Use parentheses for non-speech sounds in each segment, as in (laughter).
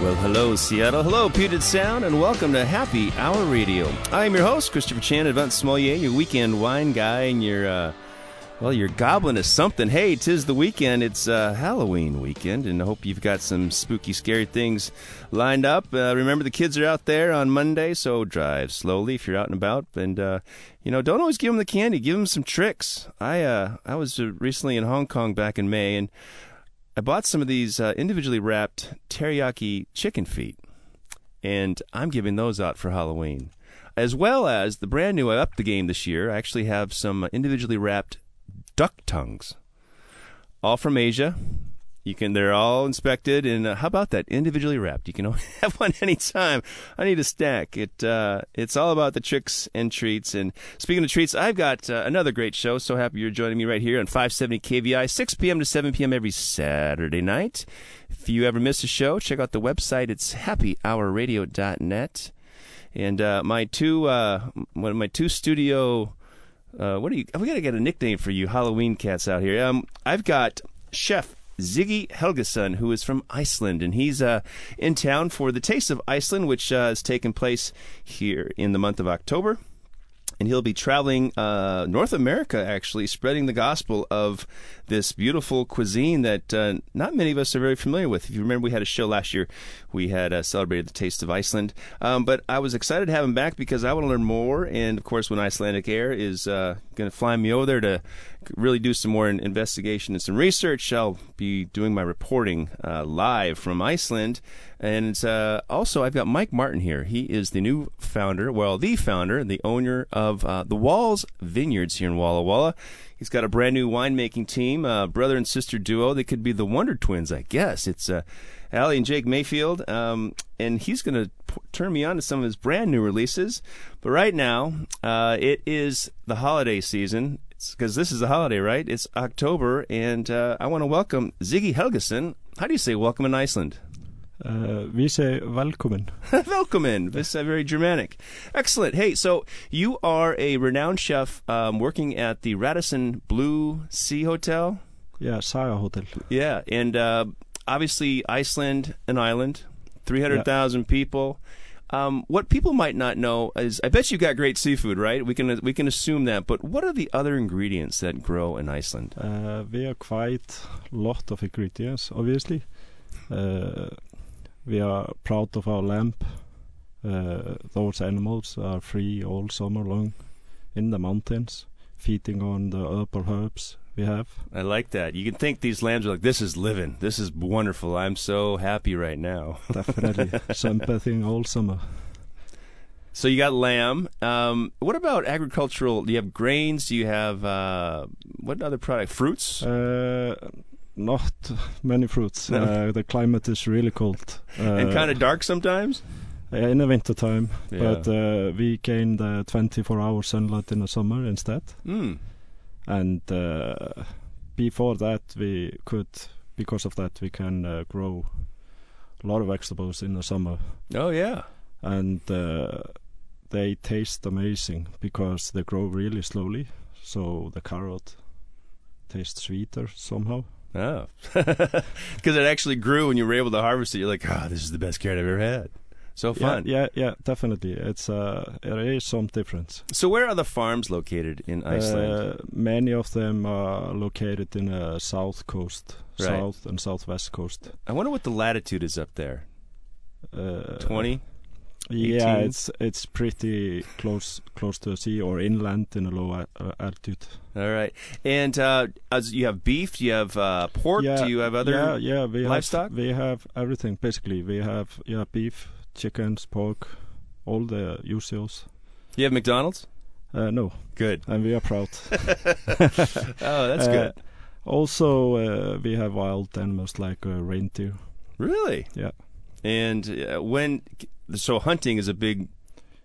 Well, hello, Seattle. Hello, Puget Sound, and welcome to Happy Hour Radio. I'm your host, Christopher Chan, Advanced Sommelier, your weekend wine guy, and your, uh, well, your goblin is something. Hey, tis the weekend. It's uh, Halloween weekend, and I hope you've got some spooky, scary things lined up. Uh, remember, the kids are out there on Monday, so drive slowly if you're out and about. And, uh, you know, don't always give them the candy. Give them some tricks. I, uh, I was uh, recently in Hong Kong back in May, and I bought some of these uh, individually wrapped teriyaki chicken feet, and I'm giving those out for Halloween. As well as the brand new, I upped the game this year. I actually have some individually wrapped duck tongues, all from Asia. You can, they're all inspected, and uh, how about that? Individually wrapped. You can (laughs) have one anytime. I need a stack. It, uh, it's all about the tricks and treats. And speaking of treats, I've got uh, another great show. So happy you're joining me right here on 570 KVI, 6 p.m. to 7 p.m. every Saturday night. If you ever miss a show, check out the website. It's happyhourradio.net. And uh, my two, uh, one of my two studio, uh, what do you? We got to get a nickname for you, Halloween cats out here. Um, I've got Chef Ziggy Helgason, who is from Iceland, and he's uh, in town for the Taste of Iceland, which uh, has taken place here in the month of October. And he'll be traveling uh, North America, actually, spreading the gospel of this beautiful cuisine that uh, not many of us are very familiar with. If you remember, we had a show last year. We had uh, celebrated the Taste of Iceland. Um, but I was excited to have him back because I want to learn more. And of course, when Icelandic Air is uh, going to fly me over there to really do some more investigation and some research, I'll be doing my reporting uh, live from Iceland. And uh, also, I've got Mike Martin here. He is the new founder, well, the founder, the owner of uh, the Walls Vineyards here in Walla Walla. He's got a brand new winemaking team, uh, brother and sister duo. They could be the Wonder Twins, I guess. It's uh, Allie and Jake Mayfield, um, and he's going to p- turn me on to some of his brand new releases. But right now, uh, it is the holiday season because this is a holiday, right? It's October, and uh, I want to welcome Ziggy Helgason. How do you say welcome in Iceland? Uh, vi say velkommen. (laughs) welkommen. This is very Germanic. Excellent. Hey, so you are a renowned chef um, working at the Radisson Blu Sea Hotel. Yeah, Saga Hotel. Yeah, and uh, obviously Iceland, an island, three hundred thousand yeah. people. Um, what people might not know is, I bet you've got great seafood, right? We can we can assume that. But what are the other ingredients that grow in Iceland? Uh, we have quite a lot of ingredients, obviously. Uh, we are proud of our lamb. Uh, those animals are free all summer long in the mountains, feeding on the herbal herbs we have. I like that. You can think these lambs are like, this is living. This is wonderful. I'm so happy right now. (laughs) Definitely. Sunbathing all summer. So you got lamb. Um, what about agricultural? Do you have grains? Do you have uh, what other product? Fruits? Uh, not many fruits. No. Uh, the climate is really cold and kind of dark sometimes. in the winter time, yeah. but uh, we gain the 24-hour sunlight in the summer instead. Mm. And uh, before that, we could, because of that, we can uh, grow a lot of vegetables in the summer. Oh yeah, and uh, they taste amazing because they grow really slowly. So the carrot tastes sweeter somehow. Oh, (laughs) because it actually grew and you were able to harvest it. You're like, oh, this is the best carrot I've ever had. So fun. Yeah, yeah, yeah definitely. It's uh, there is some difference. So where are the farms located in Iceland? Uh, many of them are located in the uh, south coast, right. south and southwest coast. I wonder what the latitude is up there. Uh, Twenty. Yeah, it's it's pretty close close to the sea or inland in a low uh, altitude. All right, and uh, as you have beef, do you have uh, pork? Yeah, do you have other yeah, yeah, we livestock? Have, we have everything basically. We have yeah beef, chickens, pork, all the usuals. You have McDonald's? Uh, no. Good. And we are proud. (laughs) oh, that's uh, good. Also, uh, we have wild animals like uh, reindeer. Really? Yeah. And uh, when so hunting is a big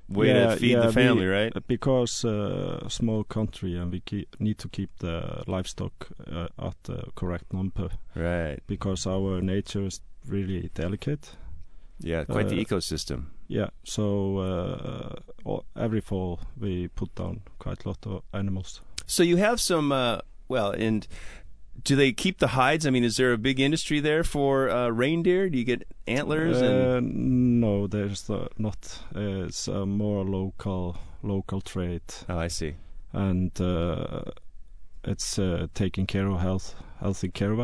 way Yeah, to feed yeah, the family, we- right? because uh, small country and we keep, need to keep the livestock uh, at the correct number Right. because our nature is really delicate. Yeah, quite the Uh, ecosystem. Yeah, so uh, all, every fall we put down quite a lot of animals. So you have some, uh, well, and do they keep the hides? I mean, is there a big industry there for uh, reindeer? Do you get antlers? and Uh, no, there's uh, not. Uh, it's a more local local trade, Oh, I see. and uh, it's uh, taking care of health healthy care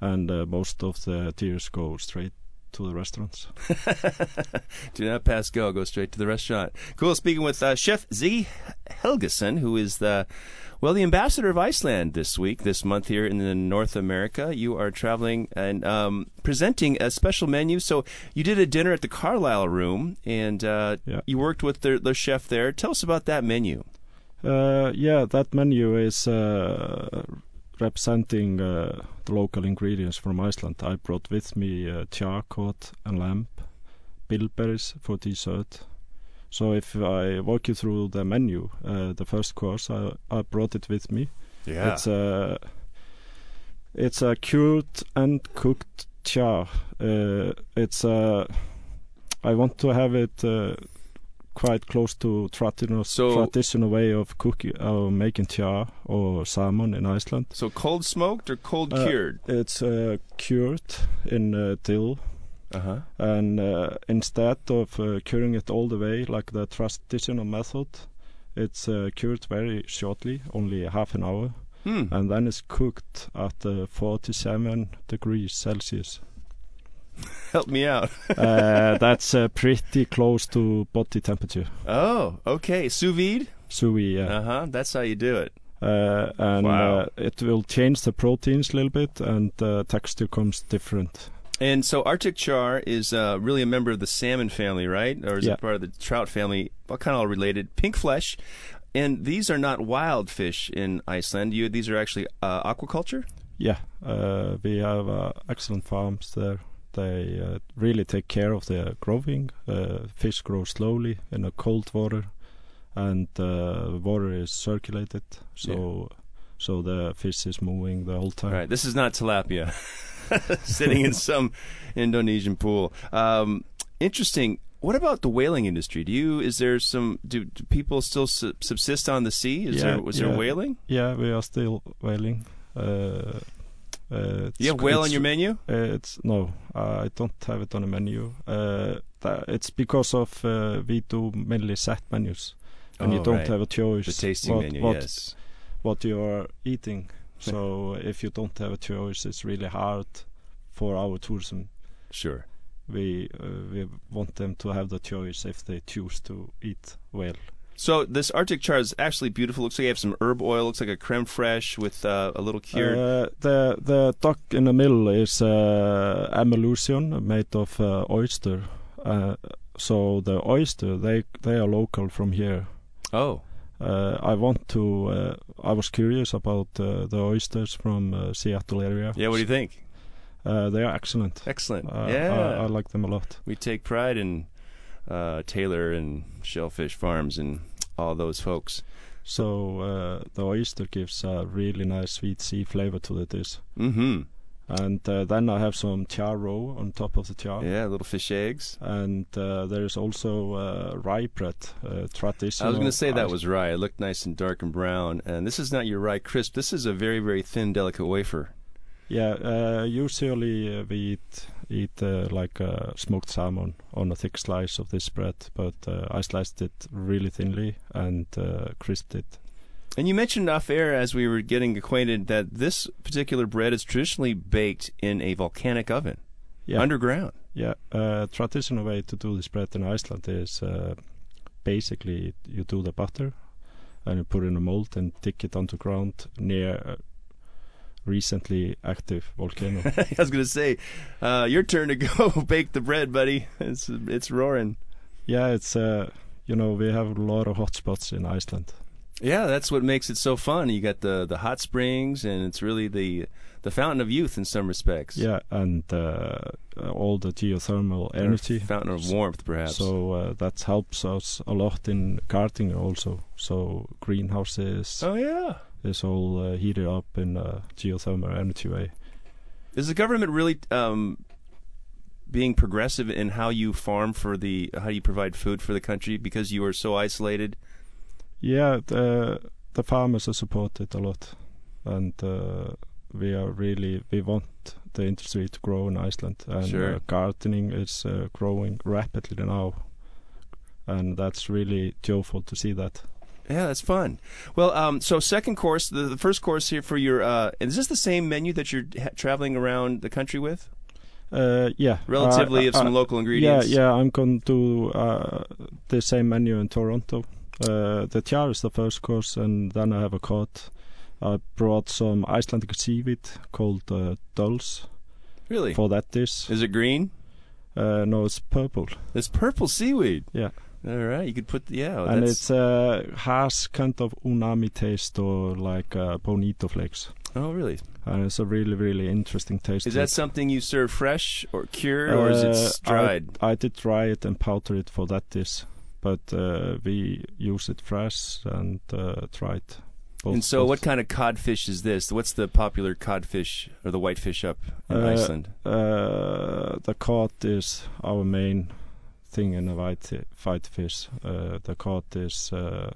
and uh, most of the tears go straight to the restaurants. (laughs) Do not pass go. Go straight to the restaurant. Cool. Speaking with uh, Chef Ziggy Helgason, who is the well, the ambassador of Iceland this week, this month here in the North America. You are traveling and um, presenting a special menu. So you did a dinner at the Carlisle Room, and uh, Yeah. you worked with the, the chef there. Tell us about that menu. Uh, yeah, that menu is uh, representing uh, the local ingredients from Iceland. I brought with me uh, char cod and lamb, bilberries for dessert. So if I walk you through the menu, uh, the first course, I, I brought it with me. Yeah. It's a it's a cured and cooked char. Uh, it's a I want to have it uh, quite close to traditional So- traditional way of cooking of making char or salmon in Iceland. so cold smoked or cold Uh, cured? It's uh, cured in uh, dill, Uh huh. and uh, instead of uh, curing it all the way like the traditional method, it's uh, cured very shortly, only half an hour. Hmm. and then it's cooked at uh, 47 degrees Celsius. (laughs) Help me out. (laughs) uh, that's uh, pretty close to body temperature. Oh, okay. Sous vide. So we, uh, Uh huh. That's how you do it. uh, and Wow. uh, it will change the proteins a little bit, and the texture comes different. And so Arctic char is uh, really a member of the salmon family, right? Or is Yeah. it part of the trout family? Well, kind of all related. Pink flesh. And these are not wild fish in Iceland. You, these are actually uh, aquaculture. Yeah, uh, we have uh, excellent farms there. They uh, really take care of the growing. Uh, fish grow slowly in a cold water, and uh, water is circulated, so so the fish is moving the whole time. Right. This is not tilapia (laughs) sitting in some (laughs) Indonesian pool. Um, interesting. What about the whaling industry? Do you? Is there some? Do, do people still su- subsist on the sea? Is Yeah, there? Was there whaling? Yeah, we are still whaling. Uh, uh, You have whale on your menu? Uh, it's no, uh, I don't have it on a menu. Uh, tha- it's because of uh, we do mainly set menus, and you Oh, don't right. have a choice. The tasting what, menu. what, yes. what you are eating. (laughs) So if you don't have a choice, it's really hard for our tourism. Sure. We uh, we want them to have the choice if they choose to eat whale. So this Arctic char is actually beautiful. Looks like you have some herb oil. Looks like a creme fraiche with uh, a little cured. Uh, the the duck in the middle is uh, emulsion made of uh, oyster. Uh, so the oyster they they are local from here. oh, Uh, I want to. Uh, I was curious about uh, the oysters from uh, Seattle area. yeah. What do you think? Uh, they are excellent. Excellent. Yeah, I, I like them a lot. we take pride in uh, Taylor and Shellfish Farms and all those folks. So uh, the oyster gives a really nice sweet sea flavor to the dish. Mm-hmm. And uh, then I have some char roe on top of the char. Yeah, little fish eggs. and uh, there is also uh, rye bread, uh, traditional. I was going to say that was rye. It looked nice and dark and brown. And this is not your rye crisp. This is a very, very thin, delicate wafer. Yeah, uh, usually we eat eat uh, like uh, smoked salmon on a thick slice of this bread, but uh, I sliced it really thinly and uh, crisped it. And you mentioned off air as we were getting acquainted that this particular bread is traditionally baked in a volcanic oven Yeah, underground. yeah. Uh, traditional way to do this bread in Iceland is uh, basically you do the butter and you put it in a mold and dig it underground near recently active volcano. (laughs) I was going to say, uh, your turn to (laughs) go bake the bread, buddy. It's it's roaring. Yeah, it's uh, you know we have a lot of hot spots in Iceland. Yeah, that's what makes it so fun. You got the the hot springs, and it's really the the fountain of youth in some respects. Yeah, and uh, all the geothermal energy. fountain of warmth, perhaps. So uh, that helps us a lot in gardening also. So greenhouses oh yeah. Is all uh, heated up in a geothermal energy way. Is the government really um, being progressive in how you farm for the how you provide food for the country because you are so isolated? Yeah, the the farmers are supported a lot, and uh, we are really we want the industry to grow in Iceland, and Sure. uh, gardening is uh, growing rapidly now, and that's really joyful to see that. Yeah, that's fun. Well, um, so second course, the, the first course here for your uh, is this the same menu that you're ha- traveling around the country with? Uh, yeah, Relatively uh, of some uh, local ingredients. yeah, yeah. I'm going to uh, the same menu in Toronto. Uh, the char is the first course, and then I have a cod. I brought some Icelandic seaweed called uh, dulse Really? for that dish. Is it green? Uh, no, it's purple. It's purple seaweed. Yeah. All right, you could put yeah. and it's it uh, has kind of umami taste or like uh, bonito flakes. oh really? And it's a really, really interesting taste. Is that something you serve fresh or cured, or is it Uh, dried? I, I did dry it and powder it for that dish, but uh, we use it fresh and uh, try it. Both, and so, both. what kind of codfish is this? What's the popular codfish or the whitefish up in Uh, Iceland? Uh, the cod is our main thing in a white white fish. Uh, the cod is uh,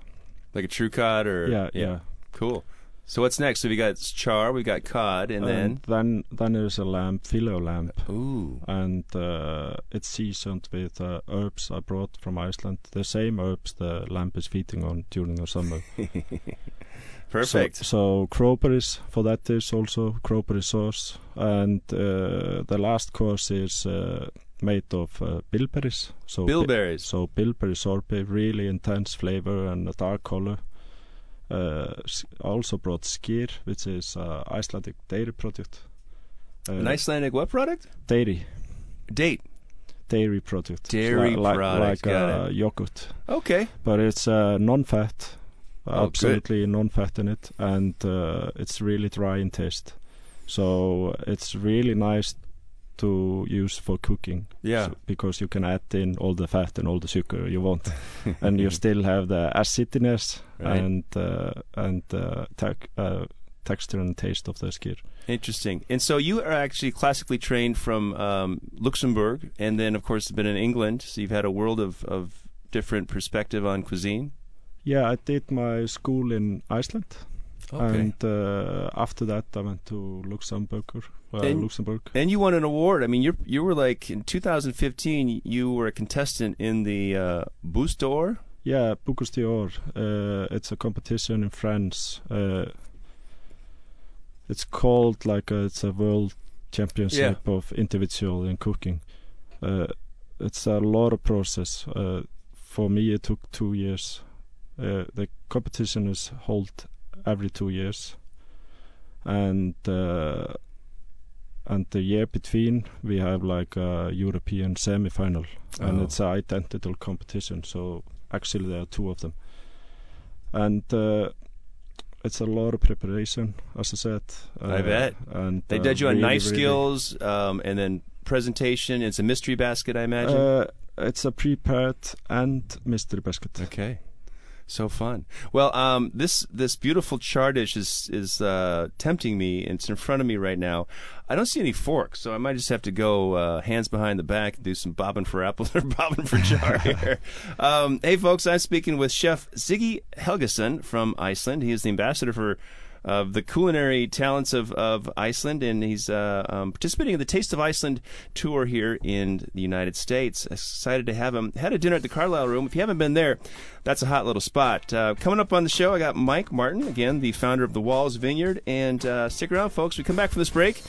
Like a true cod, or yeah, yeah. Cool. So what's next? So we got char, we got cod, and then then then there's a lamb, filet lamb, ooh, and uh, it's seasoned with uh, herbs I brought from Iceland. The same herbs the lamb is feeding on during the summer. (laughs) perfect. So, so crowberries for that is also crowberry sauce, and uh, the last course is uh, made of uh, bilberries. So bi- Bilberries. so bilberry sorbet, really intense flavor and a dark color. Uh, also brought skyr, which is uh, Icelandic dairy product. Uh, An Icelandic what product? dairy Date. dairy product. Dairy Li- like, product, like uh, yogurt, Okay. but it's uh, non-fat. Oh, good. absolutely non-fat in it, and uh, it's really dry in taste. So it's really nice to use for cooking. Yeah. So- because you can add in all the fat and all the sugar you want, (laughs) and you still have the acidness Right. and uh, and uh, tec- uh, texture and taste of the skyr. Interesting. And so you are actually classically trained from um, Luxembourg, and then of course been in England. So you've had a world of, of different perspective on cuisine. Yeah, I did my school in Iceland, Okay. and uh, after that I went to Luxembourg. Uh, And- Luxembourg. And you won an award. I mean, you you were like in 2015. You were a contestant in the uh, Boost d'Or. Yeah, Bocuse d'Or. Uh, it's a competition in France. Uh, it's called like a, it's a world championship of individual in cooking. Uh, it's a lot of process. Uh, for me, it took two years. Uh, the competition is held every two years, and uh, and the year between we have like a European semi-final, and Oh. it's an identical competition. So actually, there are two of them, and uh, it's a lot of preparation, as I said. I uh, bet. And They uh, did you on really, knife really- skills, um, and then presentation. It's a mystery basket, I imagine. Uh, it's a prepared and mystery basket. Okay. So fun. Well, um, this this beautiful char dish is is uh, tempting me, and it's in front of me right now. I don't see any forks, so I might just have to go uh, hands behind the back and do some bobbing for apples (laughs) or bobbing for char (laughs) here. Um, hey, folks, I'm speaking with Chef Ziggy Helgason from Iceland. He is the ambassador for of the culinary talents of, of Iceland, and he's uh, um, participating in the Taste of Iceland tour here in the United States. Excited to have him. Had a dinner at the Carlisle Room. If you haven't been there, that's a hot little spot. Uh, coming up on the show, I got Mike Martin, again, the founder of the Walls Vineyard. And uh, stick around, folks. We come back from this break.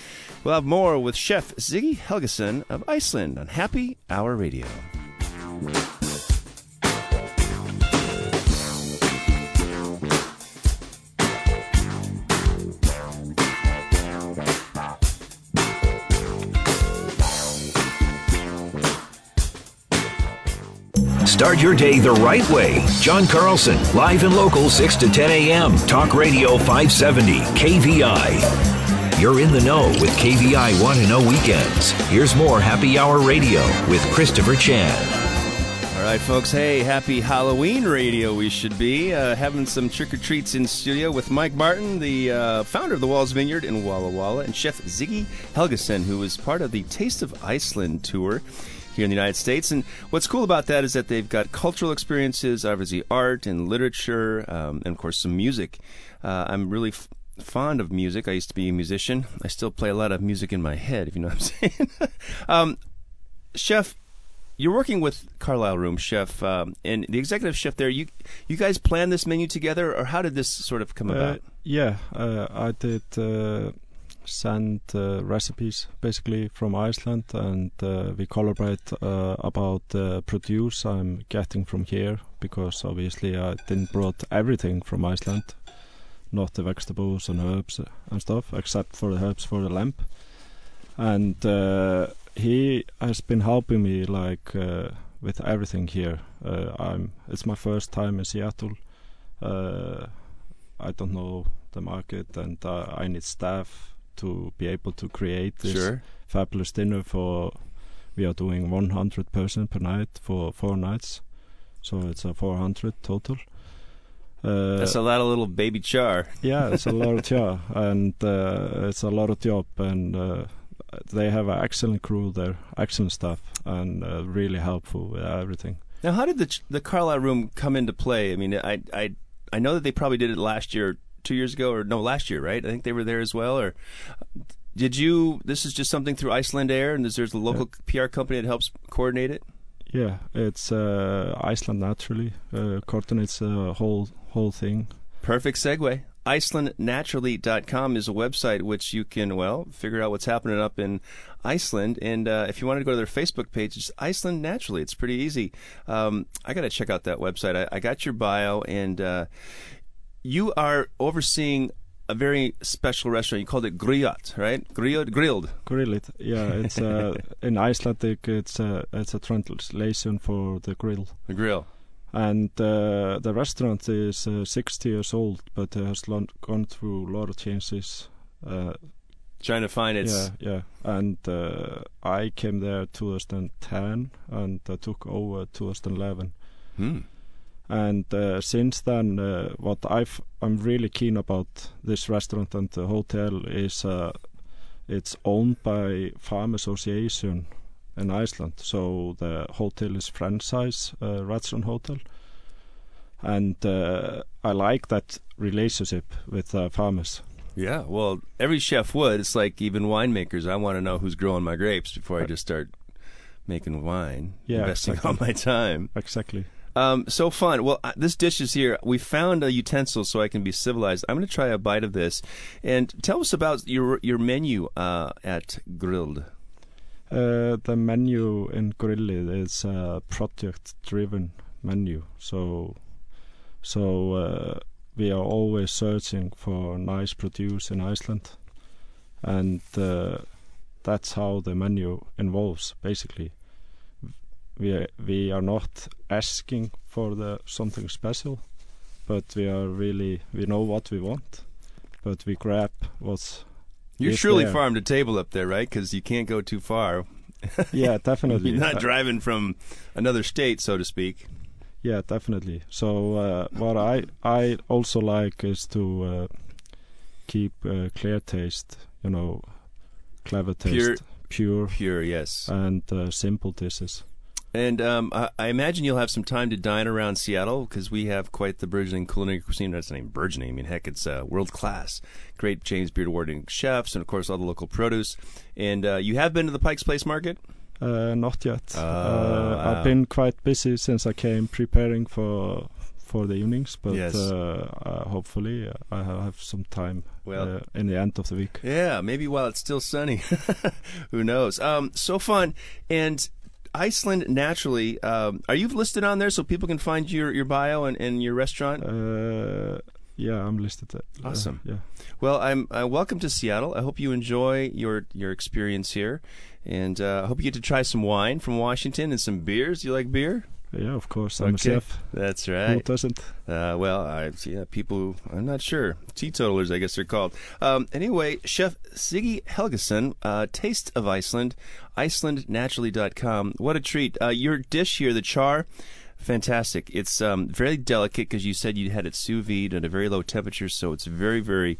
We'll have more with Chef Ziggy Helgason of Iceland on Happy Hour Radio. Start your day the right way. John Carlson, live and local 6 to 10 a.m. Talk Radio 570, KVI. You're in the know with KVI Want to Know Weekends. Here's more Happy Hour Radio with Christopher Chan. All right, folks. Hey, happy Halloween radio, we should be. Uh, having some trick or treats in studio with Mike Martin, the uh, founder of the Walls Vineyard in Walla Walla, and Chef Ziggy Helgason, who was part of the Taste of Iceland tour here in the United States. And what's cool about that is that they've got cultural experiences, obviously art and literature, um, and of course some music. Uh, I'm really f- fond of music. I used to be a musician. I still play a lot of music in my head, if you know what I'm (laughs) saying. um, Chef, you're working with Carlisle Room Chef um, and the executive chef there. You you guys planned this menu together, or how did this sort of come Uh, about? yeah, uh, I did uh, send uh, recipes basically from Iceland, and uh, we collaborate uh, about the produce I'm getting from here because obviously I didn't brought everything from Iceland, not the vegetables and herbs and stuff, except for the herbs for the lamp. And uh, he has been helping me like uh, with everything here. Uh, I'm it's my first time in Seattle. Uh, I don't know the market, and uh, I need staff to be able to create this Sure. fabulous dinner for. We are doing 100 person per night for four nights, so it's a 400 total. Uh, That's a lot of little baby char. yeah, it's a lot of job, and uh, it's a lot of job, and uh, they have an excellent crew there, excellent staff, and uh, really helpful with everything. Now, how did the ch- the Carlisle Room come into play? I mean, I I I know that they probably did it last year, two years ago, or no, last year, right? I think they were there as well. Or did you? This is just something through Icelandair, and there's a local PR company that helps coordinate it? Yeah, it's uh, Iceland naturally uh, coordinates the whole whole thing. Perfect segue. IcelandNaturally.com is a website which you can, well, figure out what's happening up in Iceland. And uh, if you wanted to go to their Facebook page, it's Iceland Naturally. It's pretty easy. Um, I got to check out that website. I, I got your bio, and uh, you are overseeing a very special restaurant. You called it Grillot, right? Grillot, grilled. Grill it. Yeah, it's uh, (laughs) in Icelandic. It's a it's a translation for the grill. The grill. And uh, the restaurant is uh, 60 years old, but it has lon- gone through a lot of changes. Uh, Trying to find its. yeah, yeah. And uh, I came there 2010, and I took over 2011. Hmm. And uh, since then, uh, what I've, I'm really keen about this restaurant and the hotel is uh, it's owned by Farm Association in Iceland. So the hotel is franchise uh, restaurant hotel, and uh, I like that relationship with uh, farmers. Yeah, well, every chef would. It's like even winemakers. I want to know who's growing my grapes before I just start making wine. Yeah, investing (laughs) exactly. all my time. Exactly. Um, so fun. Well, this dish is here. We found a utensil so I can be civilized. I'm going to try a bite of this, and tell us about your your menu uh, at Grilled. Uh, the menu in Grilli is a project-driven menu, so so uh, we are always searching for nice produce in Iceland, and uh, that's how the menu involves. Basically, we are, we are not asking for the something special, but we are really we know what we want, but we grab what's You're truly there. farm to table up there, right? Because you can't go too far. (laughs) yeah definitely (laughs) You're not driving from another state, so to speak. Yeah, definitely. So uh, what I I also like is to uh, keep uh, clear taste, you know, clever taste, Pure- pure, Pure, yes. and uh, simple dishes. And um, I, I imagine you'll have some time to dine around Seattle because we have quite the burgeoning culinary cuisine. That's not even burgeoning. I mean, heck, it's uh, world class. Great James Beard awarding chefs, and of course all the local produce. And uh, you have been to the Pikes Place Market. Uh, not yet. Oh, uh, wow. I've been quite busy since I came preparing for for the evenings, but Yes. uh, uh, hopefully uh, I have some time Well- uh, in the end of the week. Yeah, maybe while it's still sunny. (laughs) Who knows? Um, so fun. And Iceland naturally. Um, are you listed on there so people can find your, your bio and, and your restaurant? Uh, yeah, I'm listed. There. Awesome. yeah. Well, I'm uh, welcome to Seattle. I hope you enjoy your your experience here, and uh, I hope you get to try some wine from Washington and some beers. You like beer? Yeah, of course. I'm Okay. a chef. That's right. Who doesn't? Uh, well, I, yeah, people, who- I'm not sure. Teetotalers, I guess they're called. Um, anyway, Chef Siggy Helgason, uh, Taste of Iceland, IcelandNaturally.com. What a treat. Uh, your dish here, the char, fantastic. It's um, very delicate because you said you had it sous vide at a very low temperature, so it's very, very,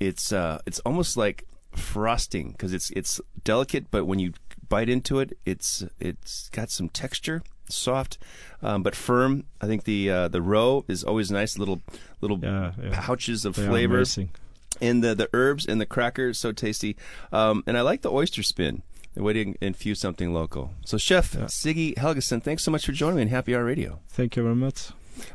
it's uh, it's almost like frosting because it's it's delicate, but when you bite into it, it's it's got some texture, soft, um, but firm. I think the uh, the roe is always nice, little little Yeah, yeah. pouches of They flavor, and the the herbs and the crackers so tasty. Um, and I like the oyster spin. The way to infuse something local. So, Chef Yeah. Siggy Helgason, thanks so much for joining me on Happy Hour Radio. Thank you very much.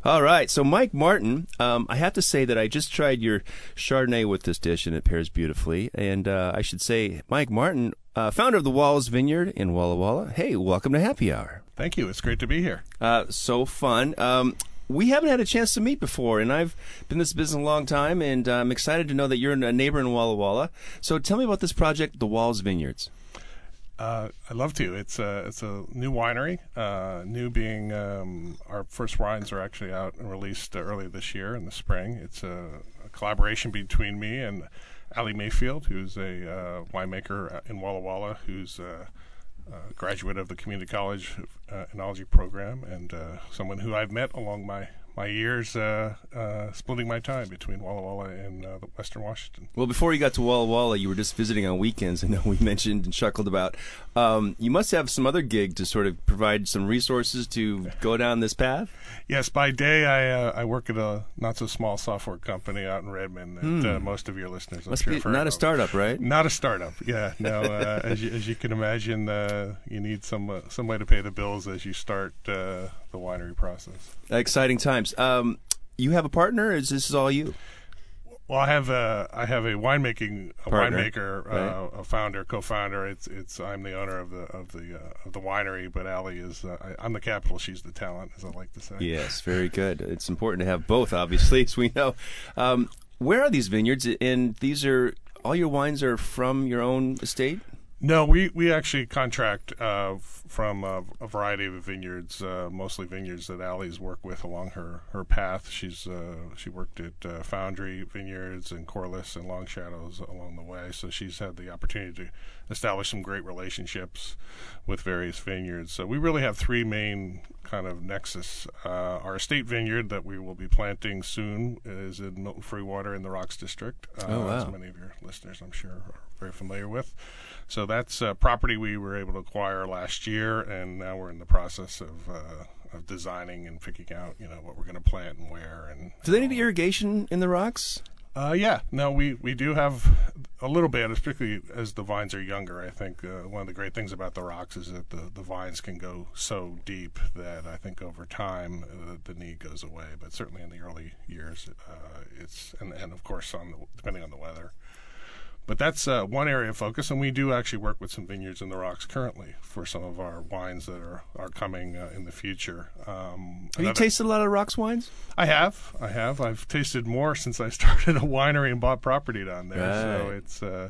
All right. So, Mike Martin, um, I have to say that I just tried your Chardonnay with this dish, and it pairs beautifully. And uh, I should say, Mike Martin, uh, founder of the Walls Vineyard in Walla Walla. Hey, welcome to Happy Hour. Thank you. It's great to be here. Uh, so fun. Um, we haven't had a chance to meet before, and I've been in this business a long time, and uh, I'm excited to know that you're a neighbor in Walla Walla. So, tell me about this project, the Walls Vineyards. Uh, I'd love to. It's a it's a new winery. Uh, new being um, our first wines are actually out and released uh, early this year in the spring. It's a, a collaboration between me and Ali Mayfield, who's a uh, winemaker in Walla Walla, who's a, graduate of the community college uh, enology program, and uh, someone who I've met along my my years uh, uh, splitting my time between Walla Walla and uh, the Western Washington. Well, before you got to Walla Walla, you were just visiting on weekends. I know we (laughs) mentioned and chuckled about. Um, you must have some other gig to sort of provide some resources to go down this path. Yes, by day I uh, I work at a not so small software company out in Redmond that uh, most of your listeners I'm Hmm. Must sure be not a startup, right? Not a startup. Yeah, no. Uh, as you as you can imagine, uh, you need some uh, some way to pay the bills as you start uh, the winery process. Exciting times. Um, you have a partner? Or is this all you? Well, I have a I have a winemaking a Partner, winemaker, uh, a founder, co-founder. It's it's I'm the owner of the of the uh, of the winery, but Ali is uh, I, I'm the capital. She's the talent, as I like to say. Yes, very good. It's important to have both, obviously, (laughs) as we know. Um, where are these vineyards? And these are all your wines are from your own estate. No, we, we actually contract uh, from uh, a variety of vineyards, uh, mostly vineyards that Allie's worked with along her, her path. She's uh, she worked at uh, Foundry Vineyards and Corliss and Long Shadows along the way, so she's had the opportunity to establish some great relationships with various vineyards. So we really have three main kind of nexus. Uh, our estate vineyard that we will be planting soon is in Milton Freewater in the Rocks District. Uh, Oh, wow. As many of your listeners, I'm sure, are very familiar with. So that's uh, property we were able to acquire last year, and now we're in the process of, uh, of designing and picking out, you know, what we're going to plant and where. And Do they need irrigation in the rocks? uh, yeah, no, we, we do have a little bit, particularly as the vines are younger. I think uh, one of the great things about the rocks is that the, the vines can go so deep that I think over time uh, the need goes away. But certainly in the early years, uh, it's and, and of course on the, depending on the weather. But that's uh, one area of focus, and we do actually work with some vineyards in the rocks currently for some of our wines that are are coming uh, in the future. Um, Have you tasted a lot of rocks wines? I have. I have. I've tasted more since I (laughs) started a winery and bought property down there. So it's uh,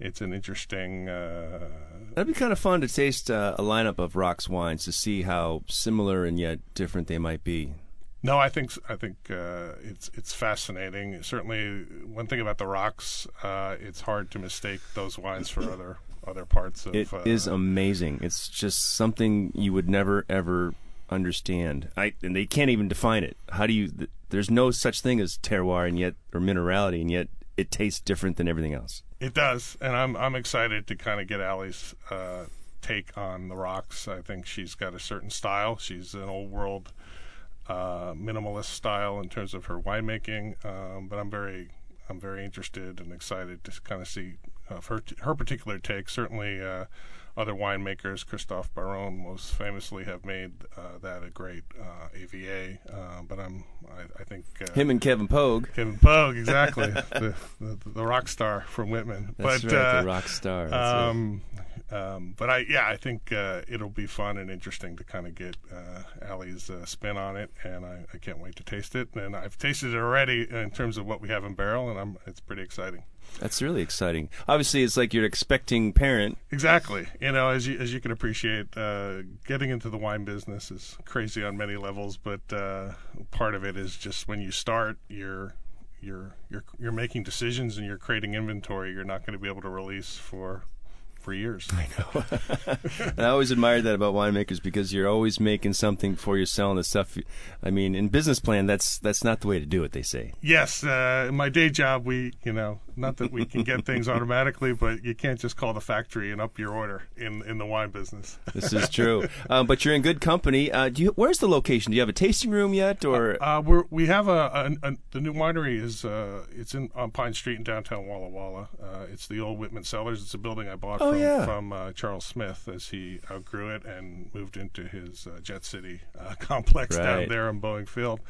it's an interesting. Uh, That'd be kind of fun to taste uh, a lineup of rocks wines to see how similar and yet different they might be. No, I think I think uh, it's it's fascinating. Certainly, one thing about the rocks, uh, it's hard to mistake those wines for other other parts of. It uh, is amazing. It's just something you would never ever understand. I and they can't even define it. How do you? Th- there's no such thing as terroir and yet or minerality, and yet it tastes different than everything else. It does, and I'm I'm excited to kind of get Allie's uh, take on the rocks. I think she's got a certain style. She's an old world uh, minimalist style in terms of her winemaking, um, but I'm very I'm very interested and excited to kind of see uh, her her particular take. Certainly, uh, other winemakers, Christophe Baron, most famously, have made uh, that a great uh, AVA. Uh, but I'm I, I think uh, Him and Kevin Pogue. Kevin Pogue, exactly, (laughs) the, the the rock star from Whitman. That's but right, uh, the rock star. That's it. Um, but I yeah, I think uh, it'll be fun and interesting to kind of get uh, Allie's uh, spin on it, and I, I can't wait to taste it. And I've tasted it already in terms of what we have in barrel, and I'm it's pretty exciting. That's really exciting. Obviously, it's like you're expecting parent. Exactly. you know, as you as you can appreciate, uh, getting into the wine business is crazy on many levels. But uh, part of it is just when you start, you're you're you're you're making decisions and you're creating inventory. You're not going to be able to release for for years. (laughs) I know. (laughs) and I always admired that about winemakers because you're always making something before you're selling the stuff. I mean, in business plan, that's that's not the way to do it. They say. Yes, uh, in my day job, we you know not that we can get things automatically, but you can't just call the factory and up your order in in the wine business. this is true, um, but you're in good company. Uh, do you? Where's the location? Do you have a tasting room yet, or? Uh, we're, we have a, a, a, the new winery is uh, it's in on Pine Street in downtown Walla Walla. Uh, it's the old Whitman Cellars. It's a building I bought Oh, from yeah. from uh, Charles Smith as he outgrew it and moved into his uh, Jet City uh, (laughs) complex down there in Boeing Field.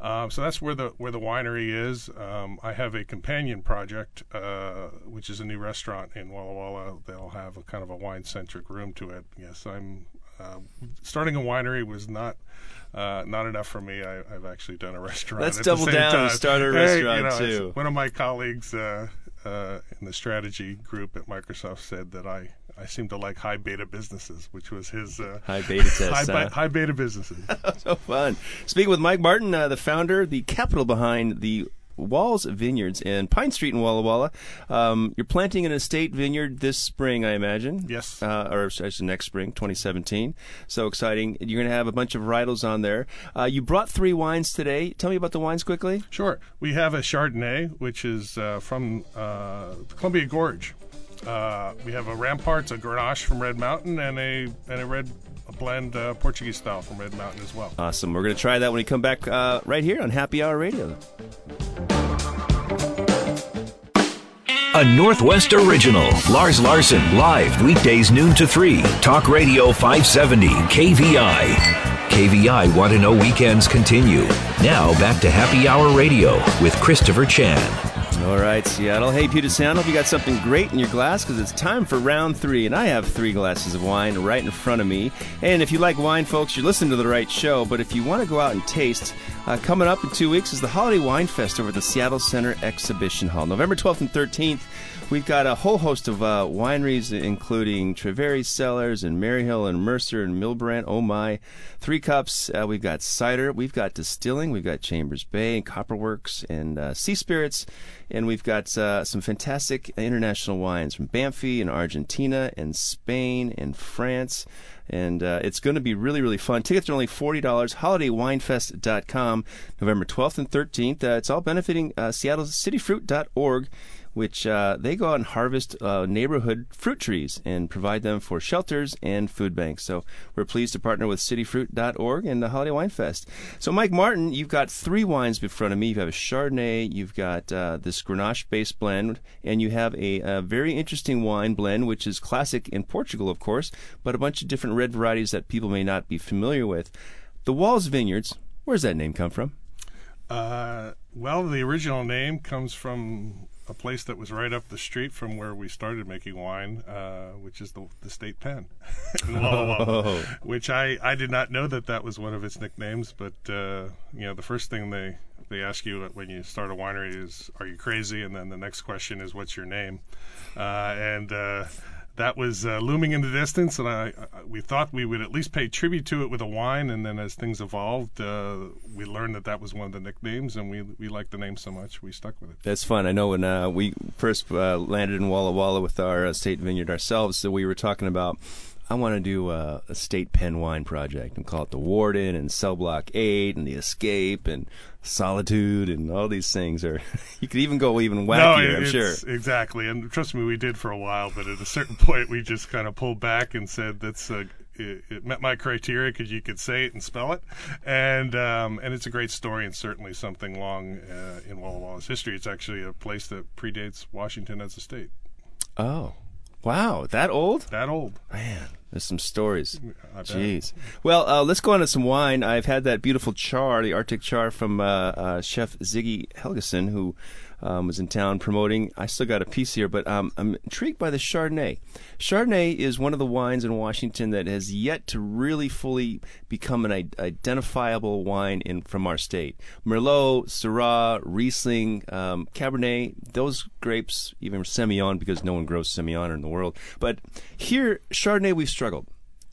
Um, so that's where the where the winery is. Um, I have a companion project, uh, which is a new restaurant in Walla Walla. They'll have a kind of a wine centric room to it. Yes, I'm uh, starting a winery was not. Uh, not enough for me. I, I've actually done a (laughs) restaurant. Let's double down and start a Hey, restaurant, you know, too. One of my colleagues uh, uh, in the strategy group at Microsoft said that I, I seem to like high beta businesses, which was his uh, High beta (laughs) test, high, huh? high beta businesses. (laughs) so fun. Speaking with Mike Martin, uh, the founder, the capital behind the Walls Vineyards in Pine Street in Walla Walla. Um, you're planting an estate vineyard this spring, I imagine. Yes. Uh, or actually next spring, 2017. So exciting. You're going to have a bunch of varietals on there. Uh, you brought three wines today. Tell me about the wines quickly. Sure. We have a Chardonnay, which is uh, from uh, the Columbia Gorge. Uh, we have a Ramparts, a Grenache from Red Mountain, and a and a red a blend uh, Portuguese style from Red Mountain as well. Awesome. We're going to try that when we come back uh, right here on Happy Hour Radio. A Northwest original. Lars Larson, live weekdays noon to 3. Talk Radio 570, KVI. KVI Want to Know Weekends continue. Now back to Happy Hour Radio with Christopher Chan. All right, Seattle. Hey, Puget Sound. Hope you got something great in your glass because it's time for round three, and I have three glasses of wine right in front of me. And if you like wine, folks, you're listening to the right show. But if you want to go out and taste, uh, coming up in two weeks is the Holiday Wine Fest over at the Seattle Center Exhibition Hall, November 12th and 13th. We've got a whole host of uh, wineries, including Treveri Cellars and Maryhill and Mercer and Milbrandt. Oh my! Three Cups. Uh, we've got cider. We've got distilling. We've got Chambers Bay and Copperworks and uh, Sea Spirits, and we've got uh, some fantastic international wines from Banfi and Argentina and Spain and France. And uh, it's going to be really, really fun. Tickets are only $40. HolidayWinefest.com, November 12th and 13th. Uh, it's all benefiting uh, Seattle's cityfruit.org which uh, they go out and harvest uh, neighborhood fruit trees and provide them for shelters and food banks. So we're pleased to partner with cityfruit.org and the Holiday Wine Fest. So, Mike Martin, you've got three wines in front of me. You have a Chardonnay, you've got uh, this Grenache based blend, and you have a, a very interesting wine blend, which is classic in Portugal, of course, but a bunch of different red varieties that people may not be familiar with. The Walls Vineyards, where's that name come from? Uh, well, the original name comes from a place that was right up the street from where we started making wine, uh, which is the, the state pen, (laughs) Walla Walla, which I, I did not know that that was one of its nicknames. But uh, you know, the first thing they they ask you when you start a winery is, "Are you crazy?" And then the next question is, "What's your name?" Uh, and uh, that was uh, looming in the distance, and I, I we thought we would at least pay tribute to it with a wine. And then as things evolved, uh, we learned that that was one of the nicknames, and we we liked the name so much we stuck with it. That's fun. I know when uh, we first uh, landed in Walla Walla with our uh, state vineyard ourselves, so we were talking about. I want to do uh, a state pen wine project and call it the Warden and Cell Block Eight and the Escape and Solitude and all these things. Or (laughs) you could even go even wackier. I'm sure. exactly. And trust me, we did for a while, but at a certain (laughs) point, we just kind of pulled back and said that's uh, it, it met my criteria because you could say it and spell it, and um, and it's a great story and certainly something long uh, in Walla Walla's history. It's actually a place that predates Washington as a state. Oh, wow, that old? That old. Man, There's some stories. Jeez. Well, uh, let's go on to some wine. I've had that beautiful char, the Arctic char from uh, uh, Chef Ziggy Helgason, who um, was in town promoting. I still got a piece here, but um, I'm intrigued by the Chardonnay. Chardonnay is one of the wines in Washington that has yet to really fully become an identifiable wine in from our state. Merlot, Syrah, Riesling, um, Cabernet, those grapes, even Semillon, because no one grows Semillon in the world. But here, Chardonnay, we've struggled.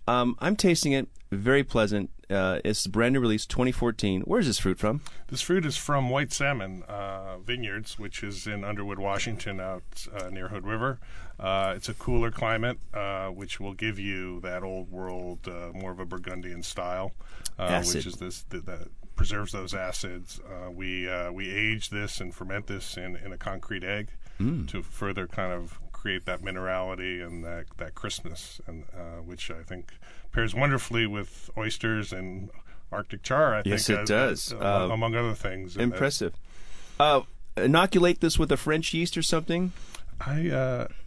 Um, I'm tasting it. Very pleasant. Uh, it's brand new release, 2014. Where's this fruit from? This fruit is from White Salmon uh, Vineyards, which is in Underwood, Washington, out uh, near Hood River. Uh, it's a cooler climate, uh, which will give you that old world, uh, more of a Burgundian style, uh, which is this th- that preserves those acids. Uh, we uh, we age this and ferment this in, in a concrete egg to further kind of create that minerality and that that crispness, and uh, which I think pairs wonderfully with oysters and Arctic char. I Yes, think it does. Uh, among, other things. Uh, Impressive. Uh, inoculate this with a French yeast or something? I uh, I,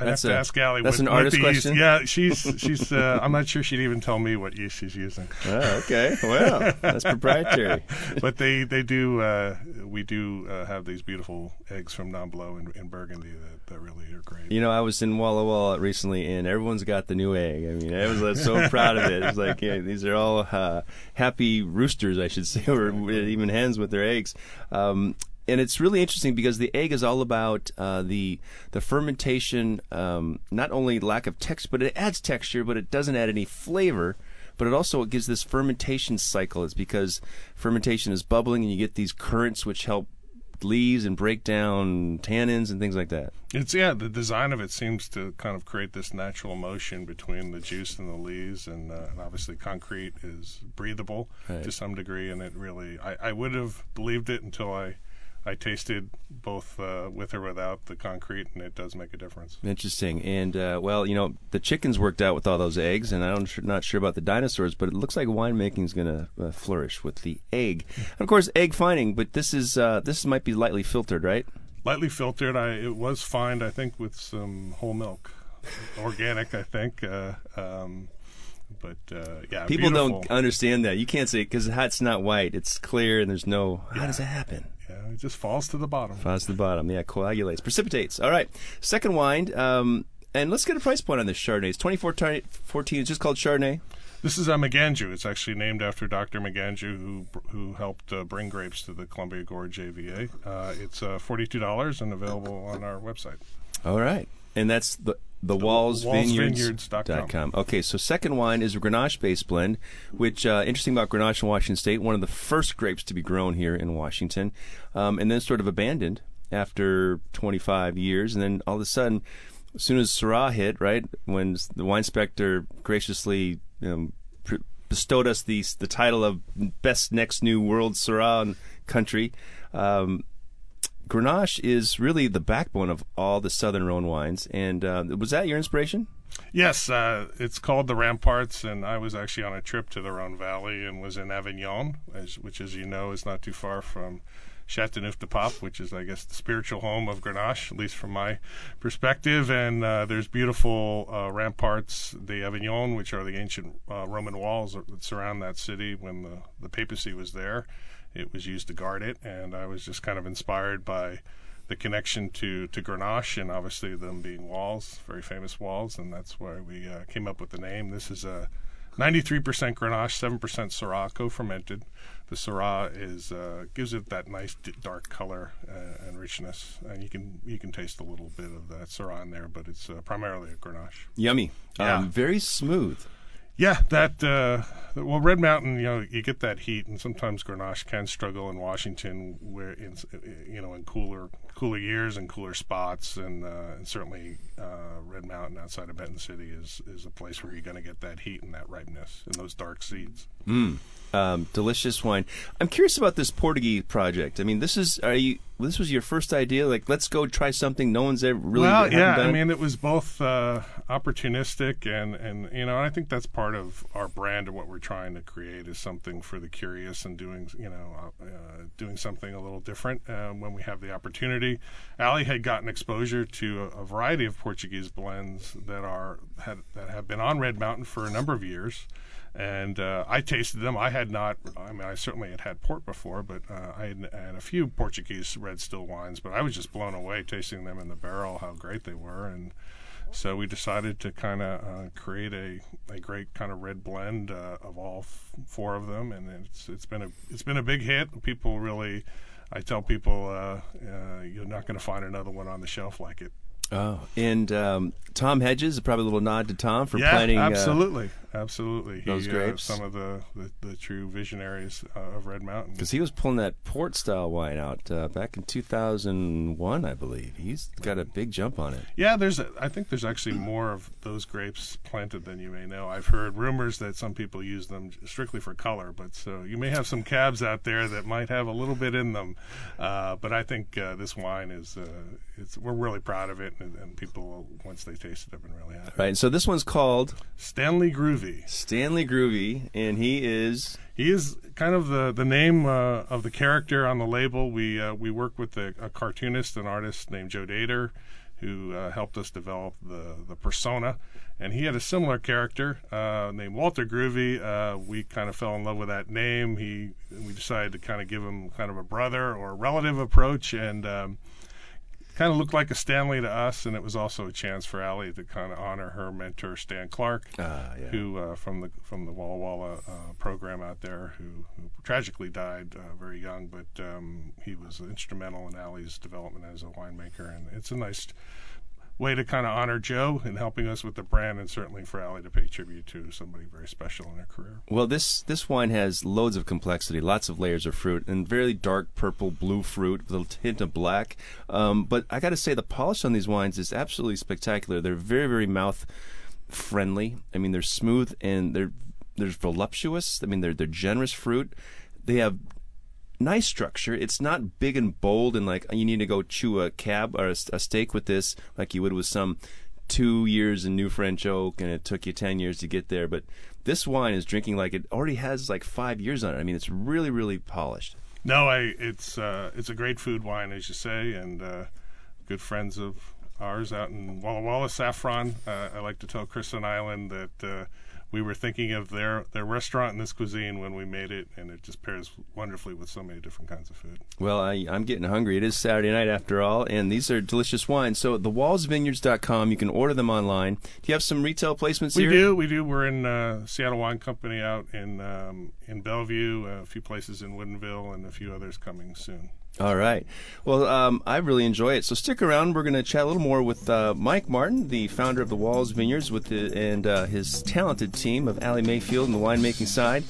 I'd That's have to a- ask Ali. that's what, an artist question? Yeah, she's she's. Uh, (laughs) I'm not sure she'd even tell me what yeast she's using. Oh, okay. Well, that's proprietary. (laughs) but they they do. Uh, we do uh, have these beautiful eggs from Nomblot in, in Burgundy that, that really are great. You know, I was in Walla Walla recently, and everyone's got the new egg. I mean, I was uh, so proud of it. It's like yeah, these are all uh, happy roosters, I should say, or even hens with their eggs. Um, and it's really interesting because the egg is all about uh, the the fermentation. Um, not only lack of texture, but it adds texture, but it doesn't add any flavor. But it also gives this fermentation cycle. It's because fermentation is bubbling, and you get these currents which help leaves and break down tannins and things like that. It's yeah. The design of it seems to kind of create this natural motion between the juice and the leaves, and, uh, and obviously concrete is breathable Right. to some degree, and it really. I, I would have believed it until I. I tasted both uh, with or without the concrete, and it does make a difference. Interesting. And uh, well, you know, the chickens worked out with all those eggs, and I'm not sure about the dinosaurs, but it looks like winemaking is going to uh, flourish with the egg. And of course, egg fining. But this is uh, this might be lightly filtered, right? Lightly filtered, I it was fined, I think, with some whole milk, organic, I think. Uh, um, but uh, yeah, People beautiful. don't understand that. You can't say because it's not white; it's clear, and there's no. How does that happen? Yeah, it just falls to the bottom. Falls to the bottom. Yeah, coagulates, precipitates. All right, second wine. Um, and let's get a price point on this Chardonnay. It's 2014. It's just called Chardonnay. This is a Maganju. It's actually named after Dr. Maganju, who who helped uh, bring grapes to the Columbia Gorge AVA. Uh, it's uh, forty two dollars and available on our website. All right. And that's the the Walls com. Okay, so second wine is a Grenache based blend, which uh, interesting about Grenache in Washington State, one of the first grapes to be grown here in Washington, um, and then sort of abandoned after 25 years, and then all of a sudden, as soon as Syrah hit, right when the wine inspector graciously um, pr- bestowed us the the title of best next new world Syrah country. Um, Grenache is really the backbone of all the Southern Rhone wines. And uh, was that your inspiration? Yes, uh, it's called the Ramparts, and I was actually on a trip to the Rhone Valley and was in Avignon, as, which, as you know, is not too far from Chateauneuf du Pape, which is, I guess, the spiritual home of Grenache, at least from my perspective. And uh, there's beautiful uh, ramparts, the Avignon, which are the ancient uh, Roman walls that surround that city when the, the papacy was there. It was used to guard it, and I was just kind of inspired by the connection to, to Grenache and obviously them being walls, very famous walls, and that's why we uh, came up with the name. This is a 93% Grenache, 7% Syrah co-fermented. The Syrah is uh, gives it that nice d- dark color uh, and richness, and you can you can taste a little bit of that Syrah in there, but it's uh, primarily a Grenache. Yummy. Yeah. Um, very smooth. Yeah, that uh, well, Red Mountain, you know, you get that heat, and sometimes Grenache can struggle in Washington, where in you know in cooler cooler years and cooler spots, and, uh, and certainly uh, Red Mountain outside of Benton City is is a place where you're going to get that heat and that ripeness and those dark seeds. Mm. Um, delicious wine. I'm curious about this Portuguese project. I mean, this is are you this was your first idea? Like, let's go try something no one's ever really. Well, yeah. done? I mean, it was both uh, opportunistic and and you know, I think that's part of our brand and what we're trying to create is something for the curious and doing you know uh, doing something a little different uh, when we have the opportunity. Ali had gotten exposure to a, a variety of Portuguese blends that are had, that have been on Red Mountain for a number of years and uh, I tasted them. I had not. I mean, I certainly had had port before, but uh, I had, had, a few Portuguese red still wines. But I was just blown away tasting them in the barrel, how great they were, and so we decided to kind of uh, create a, a great kind of red blend uh, of all f- four of them, and it's it's been a it's been a big hit. People really. I tell people uh, uh, you're not going to find another one on the shelf like it. Oh, and um, Tom Hedges, probably a little nod to Tom for yeah, planting. absolutely, uh, absolutely. Those he, grapes. Uh, some of the, the, the true visionaries uh, of Red Mountain. Because he was pulling that port style wine out uh, back in 2001, I believe. He's got a big jump on it. Yeah, there's. A, I think there's actually more of those grapes planted than you may know. I've heard rumors that some people use them strictly for color, but so you may have some cabs out there that might have a little bit in them. Uh, but I think uh, this wine is. It's we're really proud of it, and, and people once they taste it have been really happy. Right. So this one's called Stanley Groovy. Stanley Groovy, and he is he is kind of the the name uh, of the character on the label. We uh, we work with a, a, cartoonist, an artist named Joe Dater, who uh, helped us develop the the persona. And he had a similar character uh, named Walter Groovy. Uh, we kind of fell in love with that name. He we decided to kind of give him kind of a brother or relative approach, and um, kind of looked like a Stanley to us, and it was also a chance for Ali to kind of honor her mentor Stan Clarke, uh, yeah. who uh, from the from the Walla Walla uh, program out there, who, who tragically died uh, very young, but um, he was instrumental in Ali's development as a winemaker, and it's a nice way to kind of honor Joe and helping us with the brand, and certainly for Ali to pay tribute to somebody very special in her career. Well, this this wine has loads of complexity, lots of layers of fruit, and very dark purple, blue fruit with a hint of black. Um, but I got to say, the polish on these wines is absolutely spectacular. They're very, very mouth friendly. I mean, they're smooth and they're they're voluptuous. I mean, they're they're generous fruit. They have nice structure. It's not big and bold and like you need to go chew a cab or a, a steak with this like you would with some two years in New French Oak and it took you 10 years to get there. But this wine is drinking like it already has like five years on it. I mean, it's really, really polished. No, I, it's, uh, it's a great food wine, as you say, and uh, good friends of ours out in Walla Walla Saffron. Uh, I like to tell Kristen Island that uh, we were thinking of their their restaurant and this cuisine when we made it, and it just pairs wonderfully with so many different kinds of food. Well, I, am getting hungry. It is Saturday night after all, and these are delicious wines. So, thewallsvineyards.com, you can order them online. Do you have some retail placements we here? We do. We do. We're in uh, Seattle Wine Company out in um, in Bellevue, a few places in Woodinville, and a few others coming soon. All right. Well, um, I really enjoy it. So stick around. We're going to chat a little more with uh, Mike Martin, the founder of the Walls Vineyards, with the, and uh, his talented team of Ali Mayfield on the winemaking side.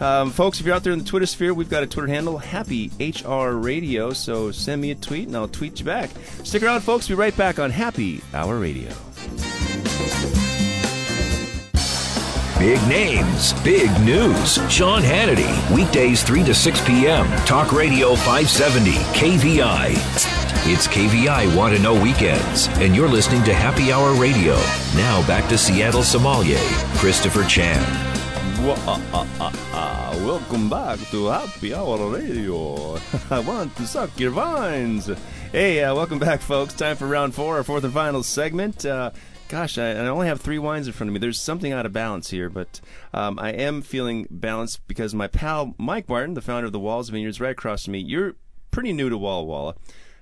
Um, folks, if you're out there in the Twitter sphere, we've got a Twitter handle, Happy HR Radio. So send me a tweet and I'll tweet you back. Stick around, folks. Be right back on Happy Hour Radio. Big names, big news. Sean Hannity, weekdays 3 to 6 p.m. Talk Radio 570, KVI. It's KVI Want to Know Weekends, and you're listening to Happy Hour Radio. Now back to Seattle sommelier, Christopher Chan. Welcome back to Happy Hour Radio. (laughs) I want to suck your vines. Hey, uh, welcome back, folks. Time for round four, our fourth and final segment. Uh, gosh, I, I, only have three wines in front of me. There's something out of balance here, but um, I am feeling balanced because my pal Mike Martin, the founder of the Walls Vineyards, right across from me. You're pretty new to Walla Walla.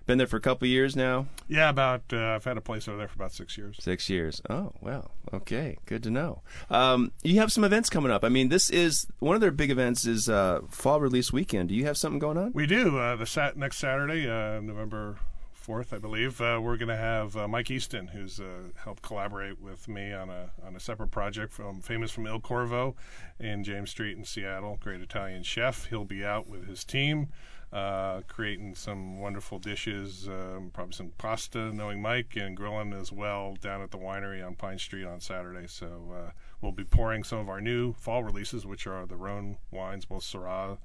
Been there for a couple years now. Yeah, about. Uh, I've had a place over there for about six years. Six years. Oh well. Okay, good to know. Um, you have some events coming up. I mean, this is one of their big events is uh, Fall Release Weekend. Do you have something going on? We do. Uh, the sat- next Saturday, uh, November 4th, I believe, uh, we're going to have uh, Mike Easton, who's uh, helped collaborate with me on a on a separate project from famous from Il Corvo in James Street in Seattle. Great Italian chef. He'll be out with his team. Uh, creating some wonderful dishes, um, probably some pasta, knowing Mike, and grilling as well down at the winery on Pine Street on Saturday. So uh, we'll be pouring some of our new fall releases, which are the Rhone wines, both Syrah,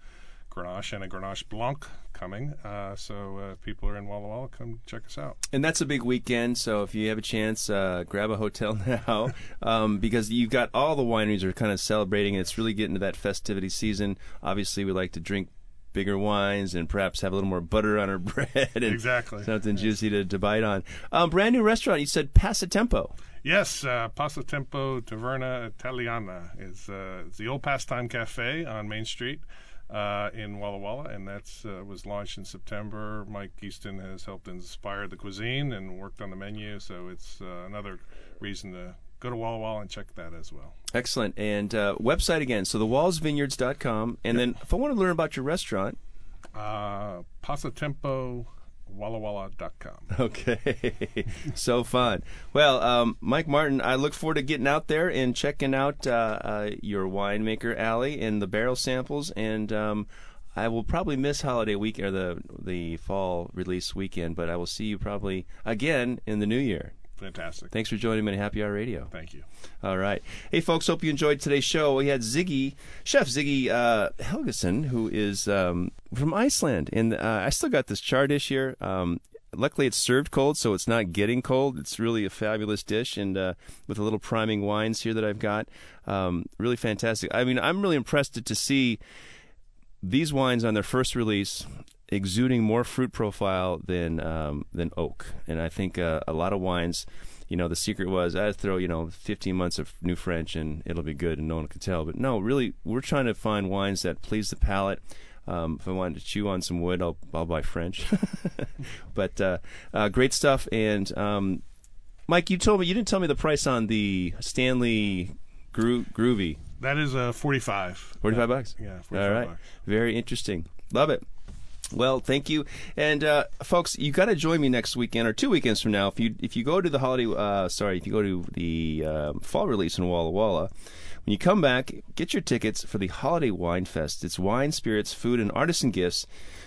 Grenache, and a Grenache Blanc coming. Uh, so uh, people are in Walla Walla, come check us out. And that's a big weekend, so if you have a chance, uh, grab a hotel (laughs) now um, because you've got all the wineries are kind of celebrating. And it's really getting to that festivity season. Obviously, we like to drink bigger wines and perhaps have a little more butter on our (laughs) bread and exactly something yes. juicy to, to bite on. Um, brand new restaurant. You said Passatempo. Yes, uh, Passatempo Taverna Italiana is uh, the old pastime cafe on Main Street uh, in Walla Walla, and that's uh, was launched in September. Mike Easton has helped inspire the cuisine and worked on the menu, so it's uh, another reason to go to Walla Walla and check that as well. Excellent. And uh, website again, so thewallsvineyards.com. And yep. then if I want to learn about your restaurant, uh, Passatempo wallawalla.com. (laughs) Okay, so fun. Well, um, Mike Martin, I look forward to getting out there and checking out uh, uh, your winemaker Ali and the barrel samples. And um, I will probably miss holiday week or the the fall release weekend, but I will see you probably again in the new year. Fantastic. Thanks for joining me on Happy Hour Radio. Thank you. All right. Hey, folks, hope you enjoyed today's show. We had Ziggy, Chef Ziggy uh, Helgason, who is um, from Iceland. And uh, I still got this char dish here. Um, luckily, it's served cold, so it's not getting cold. It's really a fabulous dish, and uh, with a little priming wines here that I've got. Um, really fantastic. I mean, I'm really impressed to, to see these wines on their first release exuding more fruit profile than um, than oak. And I think uh, a lot of wines, you know, the secret was I throw you know 15 months of new French and it'll be good and no one can tell. But no, really, we're trying to find wines that please the palate. Um, if I wanted to chew on some wood, I'll I'll buy French. (laughs) but uh, uh, great stuff. And um, Mike, you told me you didn't tell me the price on the Stanley Gro- Groovy. That is uh, 45. 45 bucks. Yeah. 45 All right. Bucks. Very interesting. Love it. Well, thank you, and uh, folks, you got to join me next weekend or two weekends from now. If you if you go to the holiday, uh, sorry, if you go to the uh, fall release in Walla Walla, when you come back, get your tickets for the Holiday Wine Fest. It's wine, spirits, food, and artisan gifts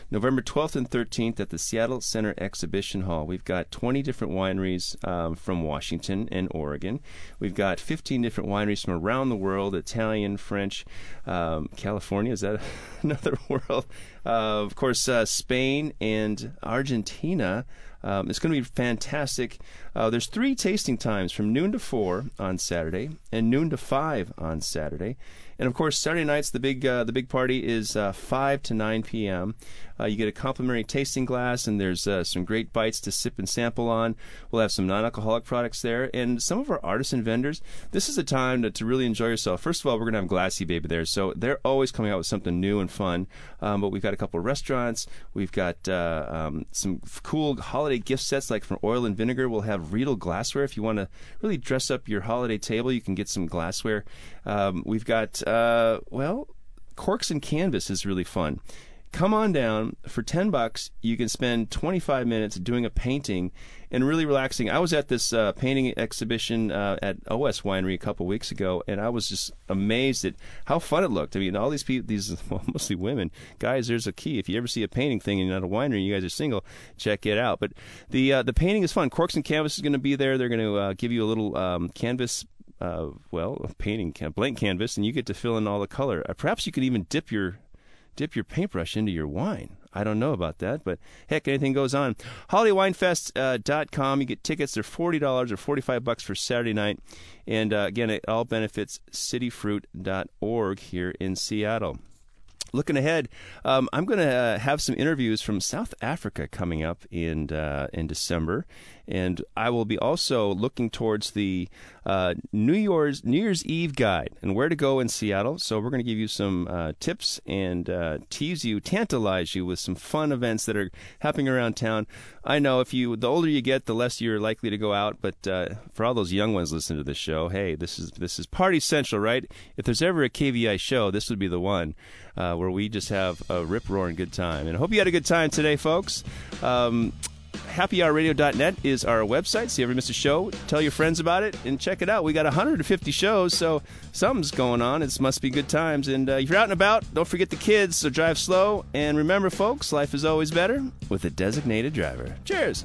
November 12th and 13th at the Seattle Center Exhibition Hall. We've got 20 different wineries um, from Washington and Oregon. We've got 15 different wineries from around the world Italian, French, um, California. Is that (laughs) another (laughs) world? Uh, of course, uh, Spain and Argentina. Um, it's going to be fantastic. Uh, there's three tasting times from noon to 4 on Saturday and noon to 5 on Saturday. And of course, Saturday nights the big uh, the big party is uh, 5 to 9 p.m. Uh, you get a complimentary tasting glass, and there's uh, some great bites to sip and sample on. We'll have some non-alcoholic products there, and some of our artisan vendors. This is a time to, to really enjoy yourself. First of all, we're going to have Glassybaby there, so they're always coming out with something new and fun. Um, but we've got a couple of restaurants. We've got uh, um, some cool holiday gift sets, like from Oil and Vinegar. We'll have Riedel glassware if you want to really dress up your holiday table. You can get some glassware. Um, we've got uh, well. Corks and Canvas is really fun. Come on down. For 10 bucks you can spend 25 minutes doing a painting and really relaxing. I was at this uh, painting exhibition uh, at os winery a couple weeks ago and i was just amazed at how fun it looked. I mean all these people these (laughs) well, mostly women. Guys there's a key. If you ever see a painting thing and you're not a winery and you guys are single check it out. But the uh, the painting is fun. Corks and canvas is going to be there. They're going to uh, give you a little um, canvas uh, well, a painting, can blank canvas, and you get to fill in all the color. Uh, perhaps you could even dip your dip your paintbrush into your wine. I don't know about that, but heck, anything goes on. HolidayWinefest.com. Uh, you get tickets. They're $40 or 45 bucks for Saturday night. And uh, again, it all benefits cityfruit.org here in Seattle looking ahead, um, I'm going to uh, have some interviews from South Africa coming up in uh, in December, and I will be also looking towards the uh, New Year's New Year's Eve guide and where to go in Seattle. So we're going to give you some uh, tips and uh, tease you, tantalize you with some fun events that are happening around town. I know if you the older you get, the less you're likely to go out. But uh, for all those young ones listening to this show, hey, this is this is party central, right? If there's ever a KVI show, this would be the one uh, where we just have a rip roaring good time. And I hope you had a good time today, folks. Um, happyhourradio.net is our website. So you ever miss a show, tell your friends about it and check it out. We got 150 shows, so something's going on. It must be good times. And uh, if you're out and about, don't forget the kids, so drive slow. And remember, folks, life is always better with a designated driver. Cheers.